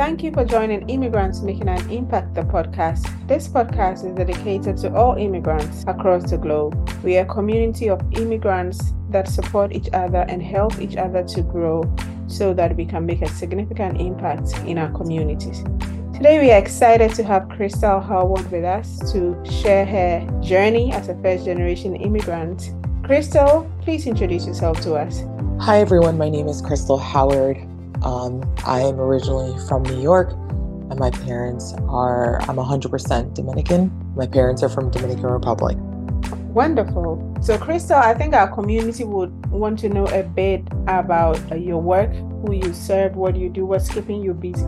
Thank you for joining Immigrants Making an Impact, the podcast. This podcast is dedicated to all immigrants across the globe. We are a community of immigrants that support each other and help each other to grow so that we can make a significant impact in our communities. Today, we are excited to have Crystal Howard with us to share her journey as a first generation immigrant. Crystal, please introduce yourself to us. Hi, everyone. My name is Crystal Howard. Um, I am originally from New York, and my parents are, I'm 100% Dominican. My parents are from Dominican Republic. Wonderful. So, Crystal, I think our community would want to know a bit about uh, your work, who you serve, what you do, what's keeping you busy.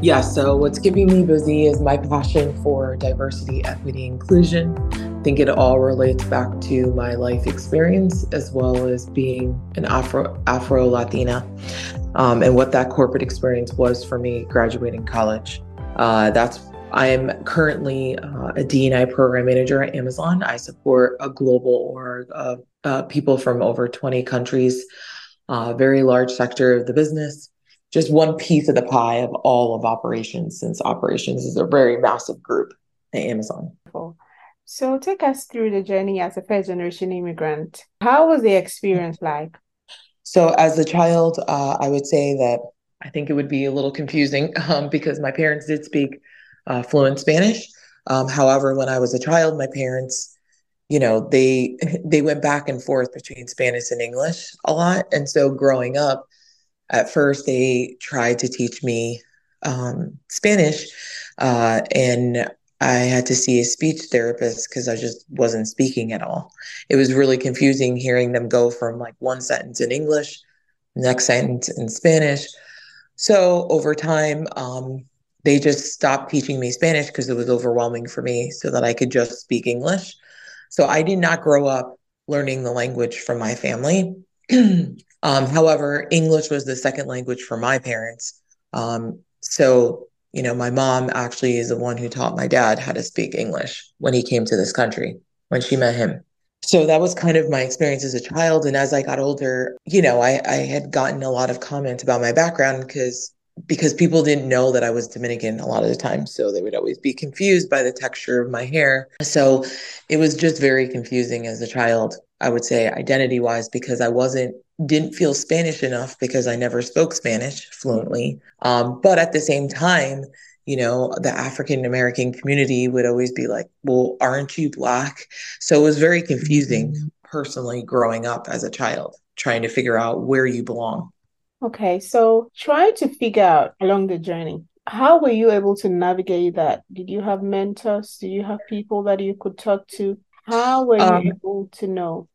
Yeah, so what's keeping me busy is my passion for diversity, equity, inclusion. I think it all relates back to my life experience as well as being an Afro Afro Latina um, and what that corporate experience was for me graduating college. Uh, that's I am currently uh, a D&I program manager at Amazon. I support a global org of uh, people from over 20 countries, uh, very large sector of the business. Just one piece of the pie of all of operations, since operations is a very massive group at Amazon. So, take us through the journey as a first generation immigrant. How was the experience like? So, as a child, uh, I would say that I think it would be a little confusing um, because my parents did speak uh, fluent Spanish. Um, however, when I was a child, my parents, you know, they they went back and forth between Spanish and English a lot, and so growing up, at first they tried to teach me um, Spanish, uh, and I had to see a speech therapist because I just wasn't speaking at all. It was really confusing hearing them go from like one sentence in English, next sentence in Spanish. So over time, um, they just stopped teaching me Spanish because it was overwhelming for me so that I could just speak English. So I did not grow up learning the language from my family. um, however, English was the second language for my parents. Um, so you know, my mom actually is the one who taught my dad how to speak English when he came to this country, when she met him. So that was kind of my experience as a child. And as I got older, you know, I, I had gotten a lot of comments about my background because because people didn't know that I was Dominican a lot of the time. So they would always be confused by the texture of my hair. So it was just very confusing as a child, I would say, identity wise, because I wasn't didn't feel Spanish enough because I never spoke Spanish fluently. Um, but at the same time, you know, the African American community would always be like, well, aren't you Black? So it was very confusing mm-hmm. personally growing up as a child, trying to figure out where you belong. Okay, so try to figure out along the journey. How were you able to navigate that? Did you have mentors? Do you have people that you could talk to? How were you um, able to know?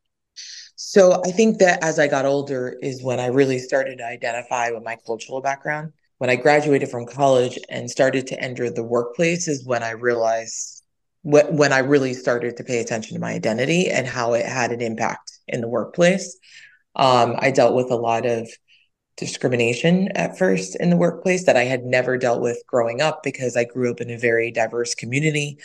So I think that as I got older is when I really started to identify with my cultural background. When I graduated from college and started to enter the workplace is when I realized when I really started to pay attention to my identity and how it had an impact in the workplace. Um, I dealt with a lot of discrimination at first in the workplace that I had never dealt with growing up because I grew up in a very diverse community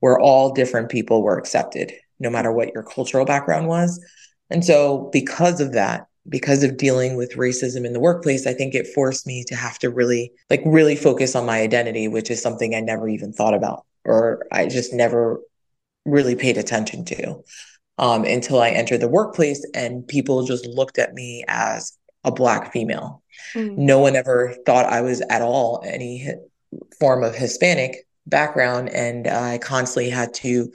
where all different people were accepted, no matter what your cultural background was. And so, because of that, because of dealing with racism in the workplace, I think it forced me to have to really, like, really focus on my identity, which is something I never even thought about or I just never really paid attention to um, until I entered the workplace and people just looked at me as a Black female. Mm. No one ever thought I was at all any form of Hispanic background. And I constantly had to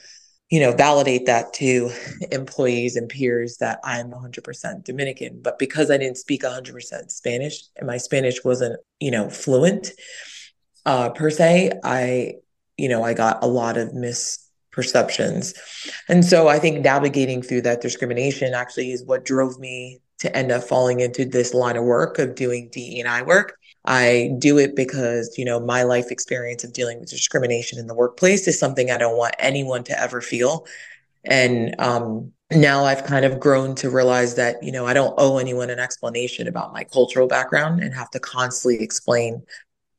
you know, validate that to employees and peers that I'm 100% Dominican. But because I didn't speak 100% Spanish and my Spanish wasn't, you know, fluent uh, per se, I, you know, I got a lot of misperceptions. And so I think navigating through that discrimination actually is what drove me to end up falling into this line of work of doing DE&I work. I do it because, you know, my life experience of dealing with discrimination in the workplace is something I don't want anyone to ever feel. And um, now I've kind of grown to realize that, you know, I don't owe anyone an explanation about my cultural background and have to constantly explain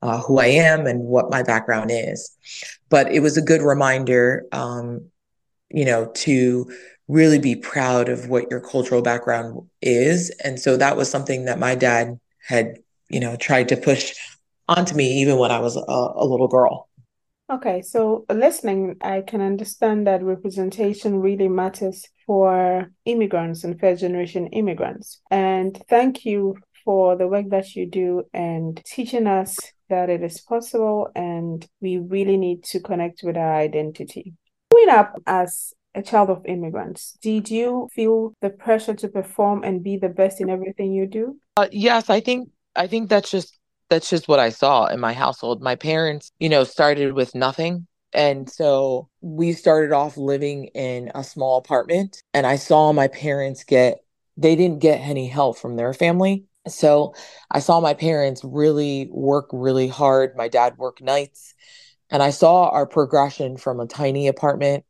uh, who I am and what my background is. But it was a good reminder, um, you know, to really be proud of what your cultural background is. And so that was something that my dad had you know, tried to push onto me even when I was a, a little girl. Okay, so listening, I can understand that representation really matters for immigrants and first generation immigrants. And thank you for the work that you do and teaching us that it is possible and we really need to connect with our identity. Growing up as a child of immigrants, did you feel the pressure to perform and be the best in everything you do? Uh, yes, I think I think that's just that's just what I saw in my household. My parents, you know, started with nothing. And so we started off living in a small apartment and I saw my parents get they didn't get any help from their family. So I saw my parents really work really hard. My dad worked nights and I saw our progression from a tiny apartment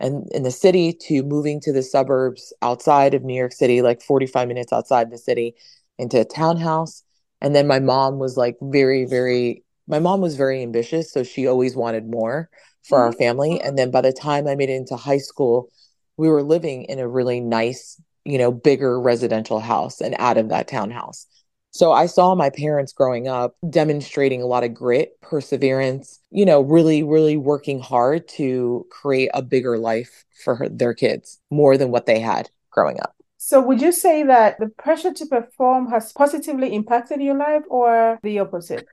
and in the city to moving to the suburbs outside of New York City, like 45 minutes outside the city, into a townhouse. And then my mom was like very, very, my mom was very ambitious. So she always wanted more for mm-hmm. our family. And then by the time I made it into high school, we were living in a really nice, you know, bigger residential house and out of that townhouse. So I saw my parents growing up demonstrating a lot of grit, perseverance, you know, really, really working hard to create a bigger life for her, their kids more than what they had growing up. So, would you say that the pressure to perform has positively impacted your life or the opposite?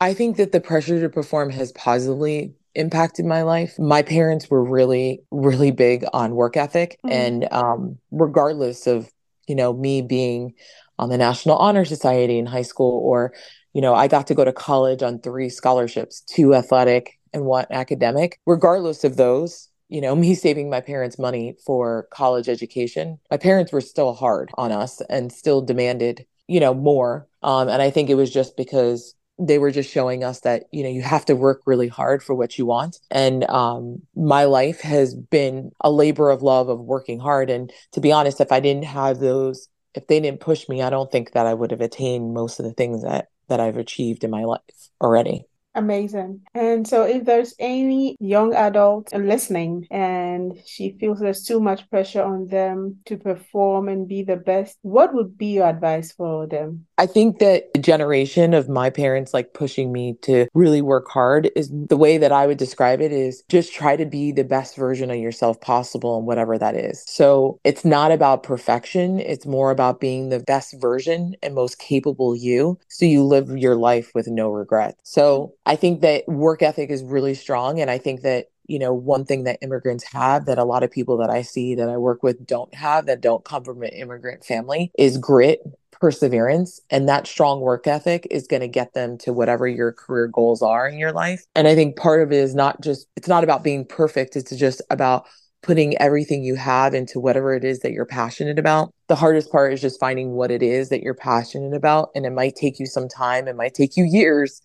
I think that the pressure to perform has positively impacted my life. My parents were really, really big on work ethic. Mm-hmm. And um, regardless of, you know, me being on the National Honor Society in high school, or, you know, I got to go to college on three scholarships, two athletic and one academic. Regardless of those, you know, me saving my parents money for college education, my parents were still hard on us and still demanded, you know, more. Um, and I think it was just because they were just showing us that you know you have to work really hard for what you want and um, my life has been a labor of love of working hard and to be honest if i didn't have those if they didn't push me, I don't think that I would have attained most of the things that that I've achieved in my life already. Amazing. And so, if there's any young adult listening and she feels there's too much pressure on them to perform and be the best, what would be your advice for them? I think that the generation of my parents like pushing me to really work hard is the way that I would describe it is just try to be the best version of yourself possible and whatever that is. So it's not about perfection, it's more about being the best version and most capable you so you live your life with no regret. So I think that work ethic is really strong and I think that you know, one thing that immigrants have that a lot of people that I see that I work with don't have that don't come from an immigrant family is grit perseverance and that strong work ethic is going to get them to whatever your career goals are in your life. And I think part of it is not just, it's not about being perfect, it's just about putting everything you have into whatever it is that you're passionate about. The hardest part is just finding what it is that you're passionate about. And it might take you some time, it might take you years.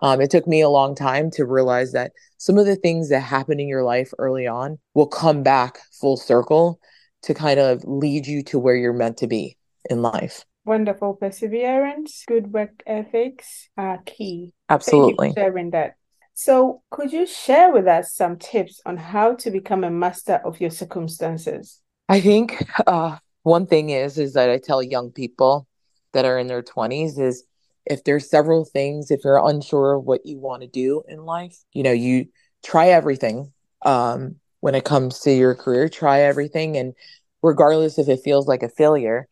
Um, it took me a long time to realize that some of the things that happen in your life early on will come back full circle to kind of lead you to where you're meant to be in life wonderful perseverance, good work ethics are key. Absolutely. sharing that. So, could you share with us some tips on how to become a master of your circumstances? I think uh, one thing is is that I tell young people that are in their 20s is if there's several things, if you're unsure of what you want to do in life, you know, you try everything. Um, when it comes to your career, try everything, and regardless if it feels like a failure,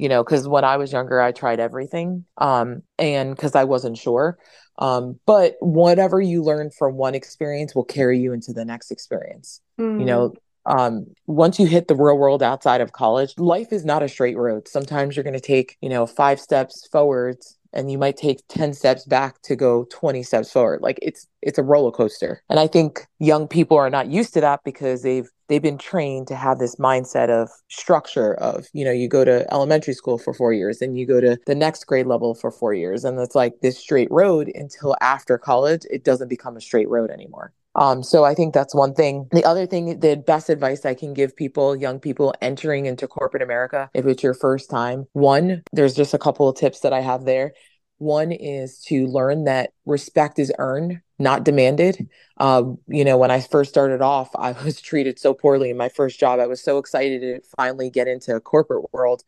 you know, because when I was younger, I tried everything. Um, and because I wasn't sure. Um, but whatever you learn from one experience will carry you into the next experience. Mm. You know, um, once you hit the real world outside of college, life is not a straight road. Sometimes you're going to take, you know, five steps forwards and you might take 10 steps back to go 20 steps forward like it's it's a roller coaster and i think young people are not used to that because they've they've been trained to have this mindset of structure of you know you go to elementary school for 4 years and you go to the next grade level for 4 years and it's like this straight road until after college it doesn't become a straight road anymore um, so I think that's one thing. The other thing, the best advice I can give people, young people entering into corporate America, if it's your first time, one, there's just a couple of tips that I have there. One is to learn that respect is earned, not demanded. Um, you know, when I first started off, I was treated so poorly in my first job. I was so excited to finally get into a corporate world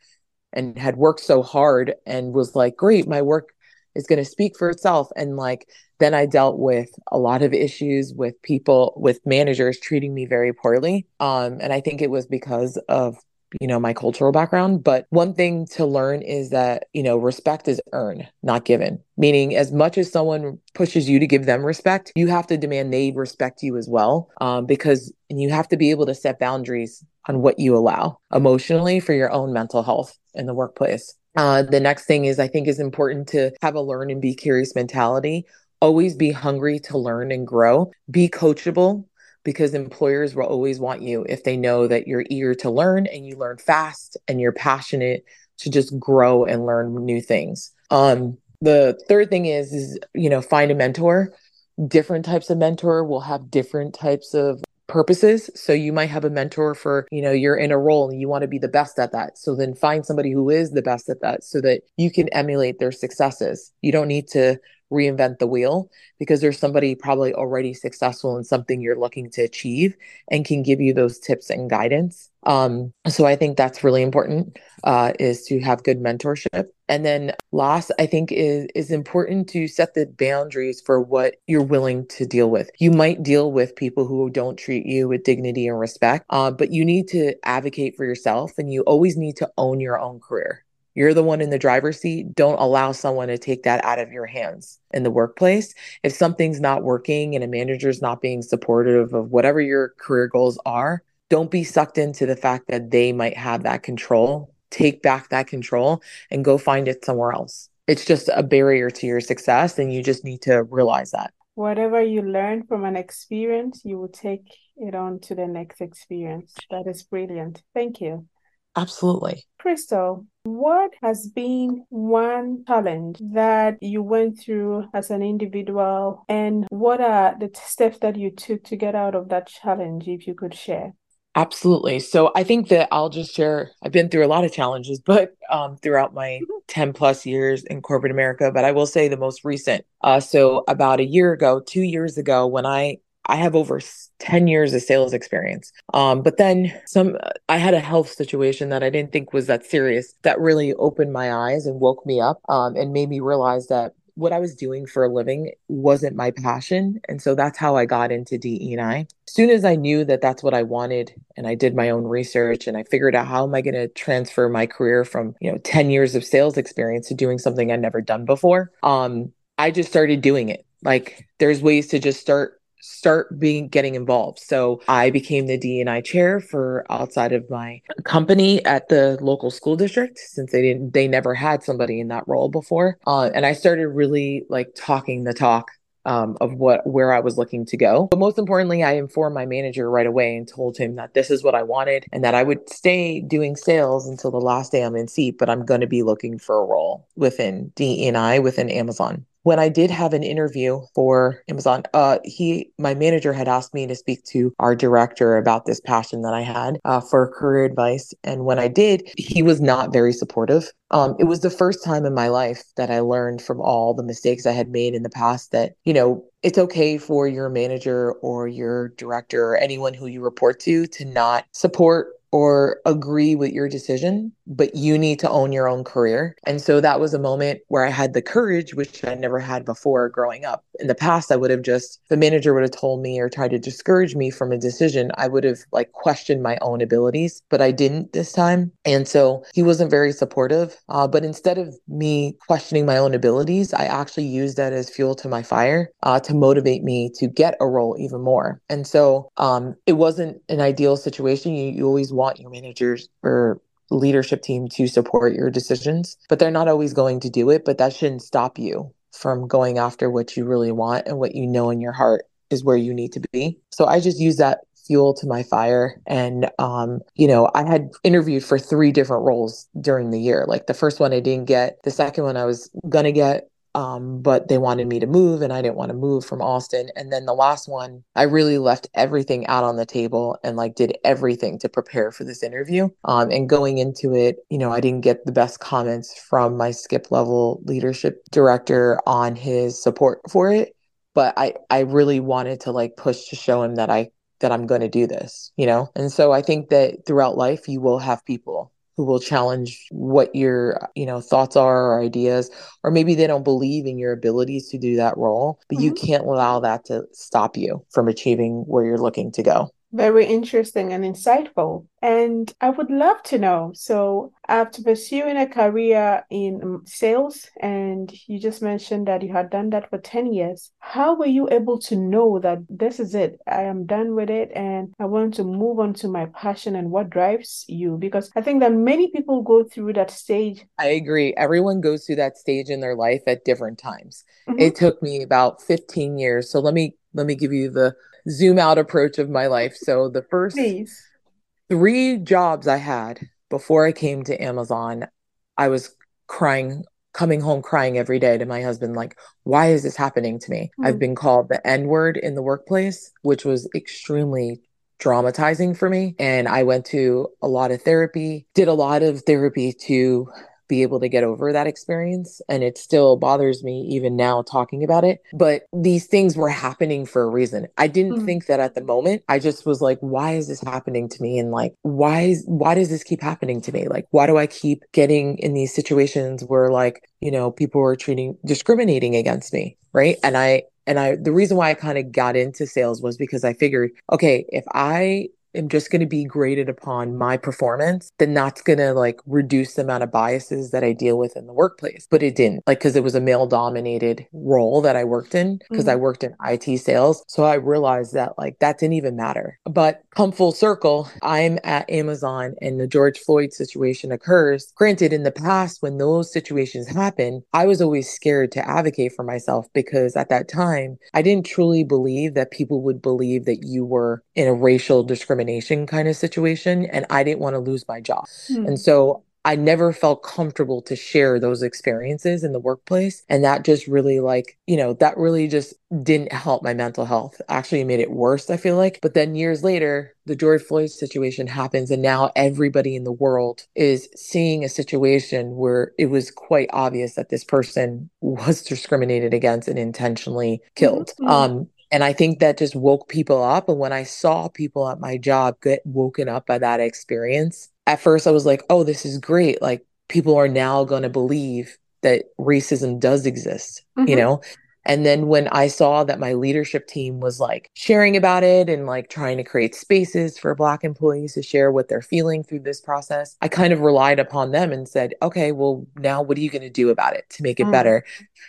and had worked so hard and was like, great, my work is going to speak for itself. And like, then I dealt with a lot of issues with people, with managers treating me very poorly. Um, and I think it was because of you know my cultural background but one thing to learn is that you know respect is earned not given. Meaning as much as someone pushes you to give them respect you have to demand they respect you as well um, because you have to be able to set boundaries on what you allow emotionally for your own mental health in the workplace. Uh, the next thing is i think is important to have a learn and be curious mentality. Always be hungry to learn and grow. Be coachable because employers will always want you if they know that you're eager to learn and you learn fast and you're passionate to just grow and learn new things. Um, the third thing is is you know find a mentor. Different types of mentor will have different types of purposes. So you might have a mentor for, you know, you're in a role and you want to be the best at that. So then find somebody who is the best at that so that you can emulate their successes. You don't need to reinvent the wheel because there's somebody probably already successful in something you're looking to achieve and can give you those tips and guidance. Um, so I think that's really important uh, is to have good mentorship. And then last, I think is is important to set the boundaries for what you're willing to deal with. You might deal with people who don't treat you with dignity and respect, uh, but you need to advocate for yourself, and you always need to own your own career. You're the one in the driver's seat. Don't allow someone to take that out of your hands in the workplace. If something's not working and a manager's not being supportive of whatever your career goals are, don't be sucked into the fact that they might have that control. Take back that control and go find it somewhere else. It's just a barrier to your success, and you just need to realize that. Whatever you learn from an experience, you will take it on to the next experience. That is brilliant. Thank you. Absolutely. Crystal, what has been one challenge that you went through as an individual, and what are the steps that you took to get out of that challenge, if you could share? Absolutely. So I think that I'll just share. I've been through a lot of challenges, but um, throughout my mm-hmm. 10 plus years in corporate America, but I will say the most recent. Uh, so about a year ago, two years ago, when I I have over 10 years of sales experience. Um, but then some, I had a health situation that I didn't think was that serious that really opened my eyes and woke me up um, and made me realize that what I was doing for a living wasn't my passion. And so that's how I got into DE&I. As soon as I knew that that's what I wanted and I did my own research and I figured out how am I going to transfer my career from, you know, 10 years of sales experience to doing something I'd never done before, um, I just started doing it. Like there's ways to just start start being getting involved. So I became the D&I chair for outside of my company at the local school district since they didn't they never had somebody in that role before. Uh, and I started really like talking the talk um, of what where I was looking to go. But most importantly, I informed my manager right away and told him that this is what I wanted and that I would stay doing sales until the last day I'm in seat, but I'm going to be looking for a role within DE&I within Amazon when I did have an interview for Amazon, uh, he, my manager had asked me to speak to our director about this passion that I had uh, for career advice. And when I did, he was not very supportive. Um, it was the first time in my life that I learned from all the mistakes I had made in the past that, you know, it's okay for your manager or your director or anyone who you report to to not support or agree with your decision, but you need to own your own career. And so that was a moment where I had the courage, which I never had before growing up. In the past, I would have just, the manager would have told me or tried to discourage me from a decision, I would have like questioned my own abilities, but I didn't this time. And so he wasn't very supportive. Uh, but instead of me questioning my own abilities, I actually used that as fuel to my fire uh, to motivate me to get a role even more. And so um, it wasn't an ideal situation. You, you always want want your managers or leadership team to support your decisions, but they're not always going to do it. But that shouldn't stop you from going after what you really want and what you know in your heart is where you need to be. So I just use that fuel to my fire. And, um, you know, I had interviewed for three different roles during the year. Like the first one I didn't get, the second one I was going to get, um, but they wanted me to move and I didn't want to move from Austin. And then the last one, I really left everything out on the table and like did everything to prepare for this interview. Um, and going into it, you know, I didn't get the best comments from my skip level leadership director on his support for it. But I, I really wanted to like push to show him that I that I'm going to do this, you know? And so I think that throughout life, you will have people who will challenge what your you know thoughts are or ideas or maybe they don't believe in your abilities to do that role but mm-hmm. you can't allow that to stop you from achieving where you're looking to go very interesting and insightful. And I would love to know. So, after pursuing a career in sales, and you just mentioned that you had done that for 10 years, how were you able to know that this is it? I am done with it and I want to move on to my passion and what drives you? Because I think that many people go through that stage. I agree. Everyone goes through that stage in their life at different times. Mm-hmm. It took me about 15 years. So, let me let me give you the zoom out approach of my life. So the first Please. three jobs I had before I came to Amazon, I was crying, coming home crying every day to my husband, like, why is this happening to me? Mm-hmm. I've been called the N word in the workplace, which was extremely traumatizing for me. And I went to a lot of therapy, did a lot of therapy to be able to get over that experience. And it still bothers me even now talking about it. But these things were happening for a reason. I didn't mm-hmm. think that at the moment. I just was like, why is this happening to me? And like, why is, why does this keep happening to me? Like, why do I keep getting in these situations where like, you know, people are treating, discriminating against me? Right. And I, and I, the reason why I kind of got into sales was because I figured, okay, if I am just going to be graded upon my performance, then that's going to like reduce the amount of biases that I deal with in the workplace. But it didn't, like, because it was a male dominated role that I worked in, because mm-hmm. I worked in IT sales. So I realized that like that didn't even matter. But come full circle, I'm at Amazon and the George Floyd situation occurs. Granted, in the past, when those situations happen, I was always scared to advocate for myself because at that time, I didn't truly believe that people would believe that you were in a racial discrimination kind of situation and I didn't want to lose my job. Mm. And so I never felt comfortable to share those experiences in the workplace. And that just really, like, you know, that really just didn't help my mental health. Actually, made it worse, I feel like. But then years later, the George Floyd situation happens. And now everybody in the world is seeing a situation where it was quite obvious that this person was discriminated against and intentionally killed. Mm-hmm. Um, and I think that just woke people up. And when I saw people at my job get woken up by that experience, at first I was like, oh, this is great. Like people are now going to believe that racism does exist, mm-hmm. you know? And then when I saw that my leadership team was like sharing about it and like trying to create spaces for Black employees to share what they're feeling through this process, I kind of relied upon them and said, okay, well, now what are you going to do about it to make it mm. better?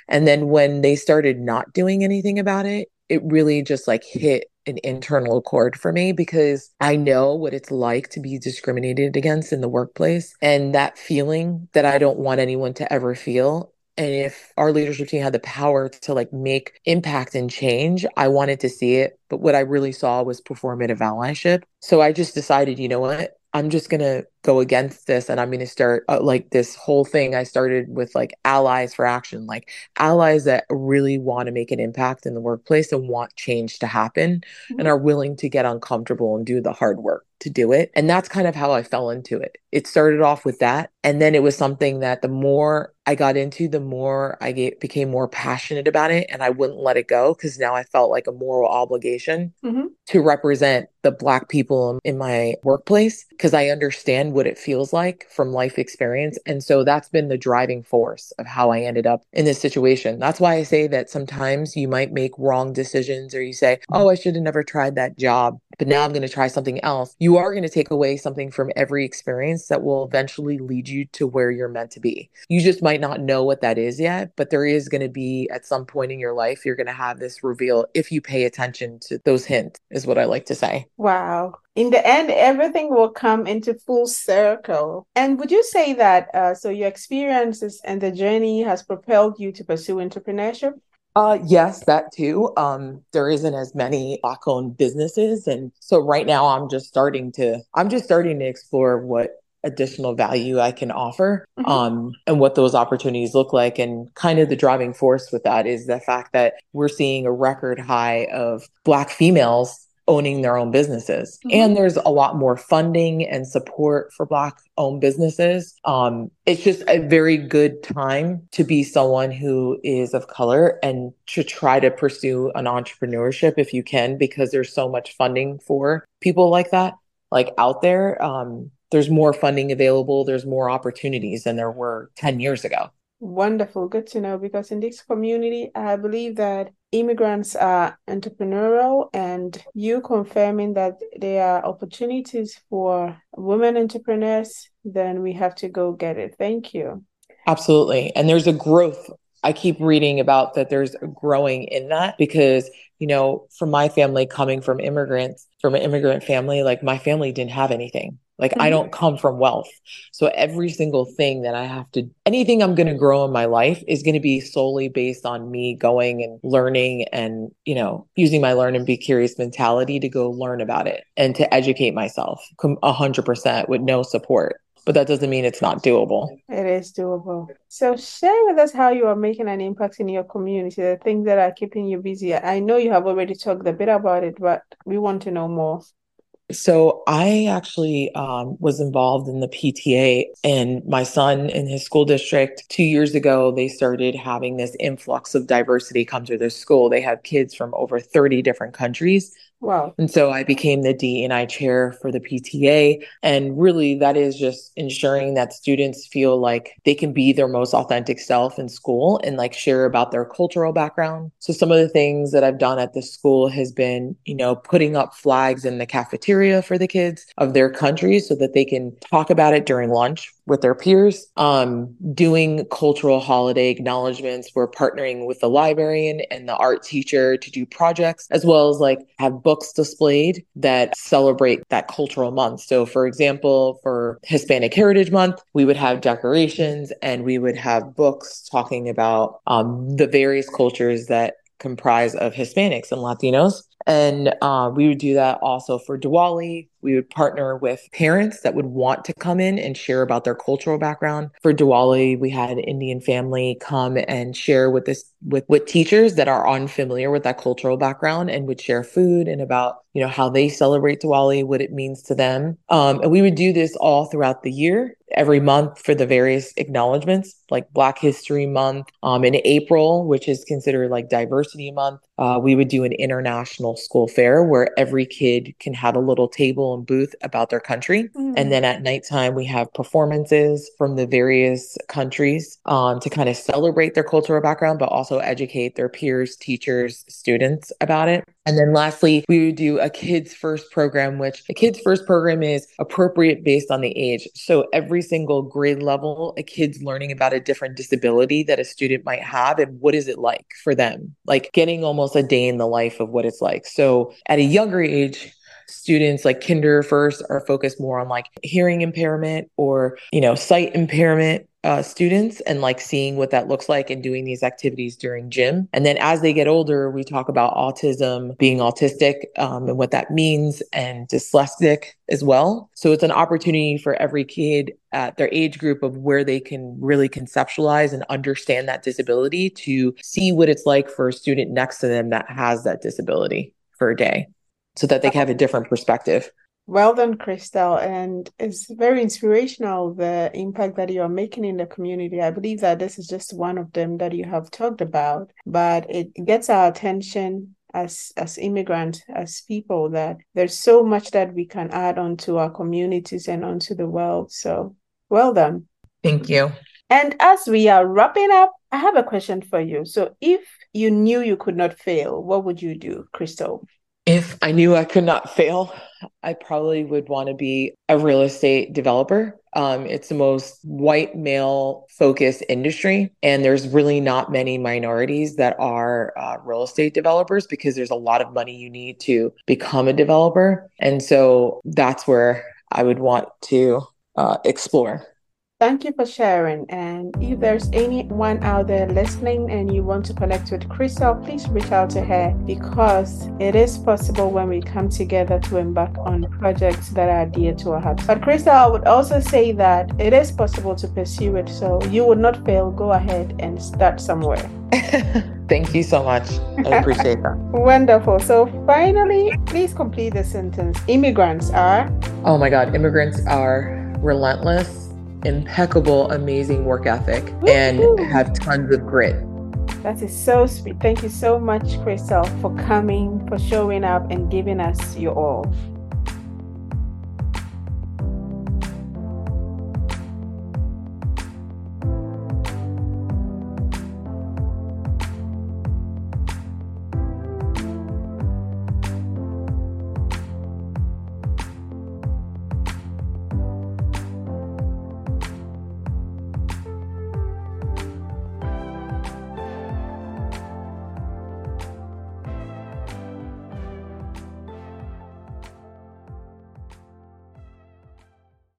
And then when they started not doing anything about it, it really just like hit an internal chord for me because I know what it's like to be discriminated against in the workplace and that feeling that I don't want anyone to ever feel. And if our leadership team had the power to like make impact and change, I wanted to see it. But what I really saw was performative allyship. So I just decided, you know what? I'm just going to go against this and I'm going to start uh, like this whole thing. I started with like allies for action, like allies that really want to make an impact in the workplace and want change to happen mm-hmm. and are willing to get uncomfortable and do the hard work to do it. And that's kind of how I fell into it. It started off with that. And then it was something that the more I got into, the more I get, became more passionate about it and I wouldn't let it go because now I felt like a moral obligation mm-hmm. to represent the Black people in my workplace because I understand what it feels like from life experience. And so that's been the driving force of how I ended up in this situation. That's why I say that sometimes you might make wrong decisions or you say, oh, I should have never tried that job, but now I'm going to try something else. You are going to take away something from every experience that will eventually lead you to where you're meant to be. You just might not know what that is yet, but there is going to be at some point in your life, you're going to have this reveal if you pay attention to those hints, is what I like to say. Wow in the end, everything will come into full circle. And would you say that uh, so your experiences and the journey has propelled you to pursue entrepreneurship? Uh, yes, that too. Um, there isn't as many black owned businesses. And so right now I'm just starting to, I'm just starting to explore what additional value I can offer, mm-hmm. um, and what those opportunities look like. And kind of the driving force with that is the fact that we're seeing a record high of black females owning their own businesses. Mm-hmm. And there's a lot more funding and support for Black owned businesses. Um, it's just a very good time to be someone who is of color and to try to pursue an entrepreneurship if you can, because there's so much funding for people like that, like out there. Um, there's more funding available, there's more opportunities than there were 10 years ago. Wonderful. Good to know because in this community, I believe that immigrants are entrepreneurial and you confirming that there are opportunities for women entrepreneurs, then we have to go get it. Thank you. Absolutely. And there's a growth. I keep reading about that there's growing in that because, you know, from my family coming from immigrants, from an immigrant family, like my family didn't have anything. Like mm-hmm. I don't come from wealth. So every single thing that I have to anything I'm going to grow in my life is going to be solely based on me going and learning and, you know, using my learn and be curious mentality to go learn about it and to educate myself 100% with no support but that doesn't mean it's not doable. It is doable. So share with us how you are making an impact in your community, the things that are keeping you busy. I know you have already talked a bit about it, but we want to know more. So I actually um, was involved in the PTA, and my son in his school district two years ago, they started having this influx of diversity come to their school. They have kids from over 30 different countries Wow. And so I became the DEI chair for the PTA. And really, that is just ensuring that students feel like they can be their most authentic self in school and like share about their cultural background. So some of the things that I've done at the school has been, you know, putting up flags in the cafeteria for the kids of their country so that they can talk about it during lunch with their peers, um, doing cultural holiday acknowledgments. We're partnering with the librarian and the art teacher to do projects, as well as like have books displayed that celebrate that cultural month. So, for example, for Hispanic Heritage Month, we would have decorations and we would have books talking about um, the various cultures that comprise of Hispanics and Latinos. And uh, we would do that also for Diwali. We would partner with parents that would want to come in and share about their cultural background. For Diwali, we had an Indian family come and share with this with with teachers that are unfamiliar with that cultural background and would share food and about you know how they celebrate Diwali, what it means to them. Um, and we would do this all throughout the year, every month for the various acknowledgments, like Black History Month. Um, in April, which is considered like Diversity Month, uh, we would do an international school fair where every kid can have a little table and booth about their country. Mm. And then at nighttime, we have performances from the various countries um, to kind of celebrate their cultural background, but also educate their peers, teachers, students about it. And then lastly, we would do a kids first program, which a kids first program is appropriate based on the age. So every single grade level, a kid's learning about a different disability that a student might have and what is it like for them, like getting almost a day in the life of what it's like. So at a younger age, students like kinder first are focused more on like hearing impairment or you know sight impairment uh, students and like seeing what that looks like and doing these activities during gym. And then as they get older, we talk about autism, being autistic, um, and what that means, and dyslexic as well. So it's an opportunity for every kid at their age group of where they can really conceptualize and understand that disability to see what it's like for a student next to them that has that disability for a day so that they can have a different perspective. Well done, Crystal. And it's very inspirational the impact that you are making in the community. I believe that this is just one of them that you have talked about, but it gets our attention as as immigrants, as people, that there's so much that we can add onto our communities and onto the world. So well done. Thank you. And as we are wrapping up, I have a question for you. So if you knew you could not fail, what would you do, Crystal? If I knew I could not fail, I probably would want to be a real estate developer. Um, it's the most white male focused industry, and there's really not many minorities that are uh, real estate developers because there's a lot of money you need to become a developer. And so that's where I would want to uh, explore. Thank you for sharing. And if there's anyone out there listening and you want to connect with Crystal, please reach out to her because it is possible when we come together to embark on projects that are dear to our hearts. But Crystal, I would also say that it is possible to pursue it. So you would not fail. Go ahead and start somewhere. Thank you so much. I appreciate that. Wonderful. So finally, please complete the sentence. Immigrants are. Oh my God. Immigrants are relentless impeccable, amazing work ethic Woo-hoo. and have tons of grit. That is so sweet. Thank you so much, Crystal, for coming, for showing up, and giving us your all.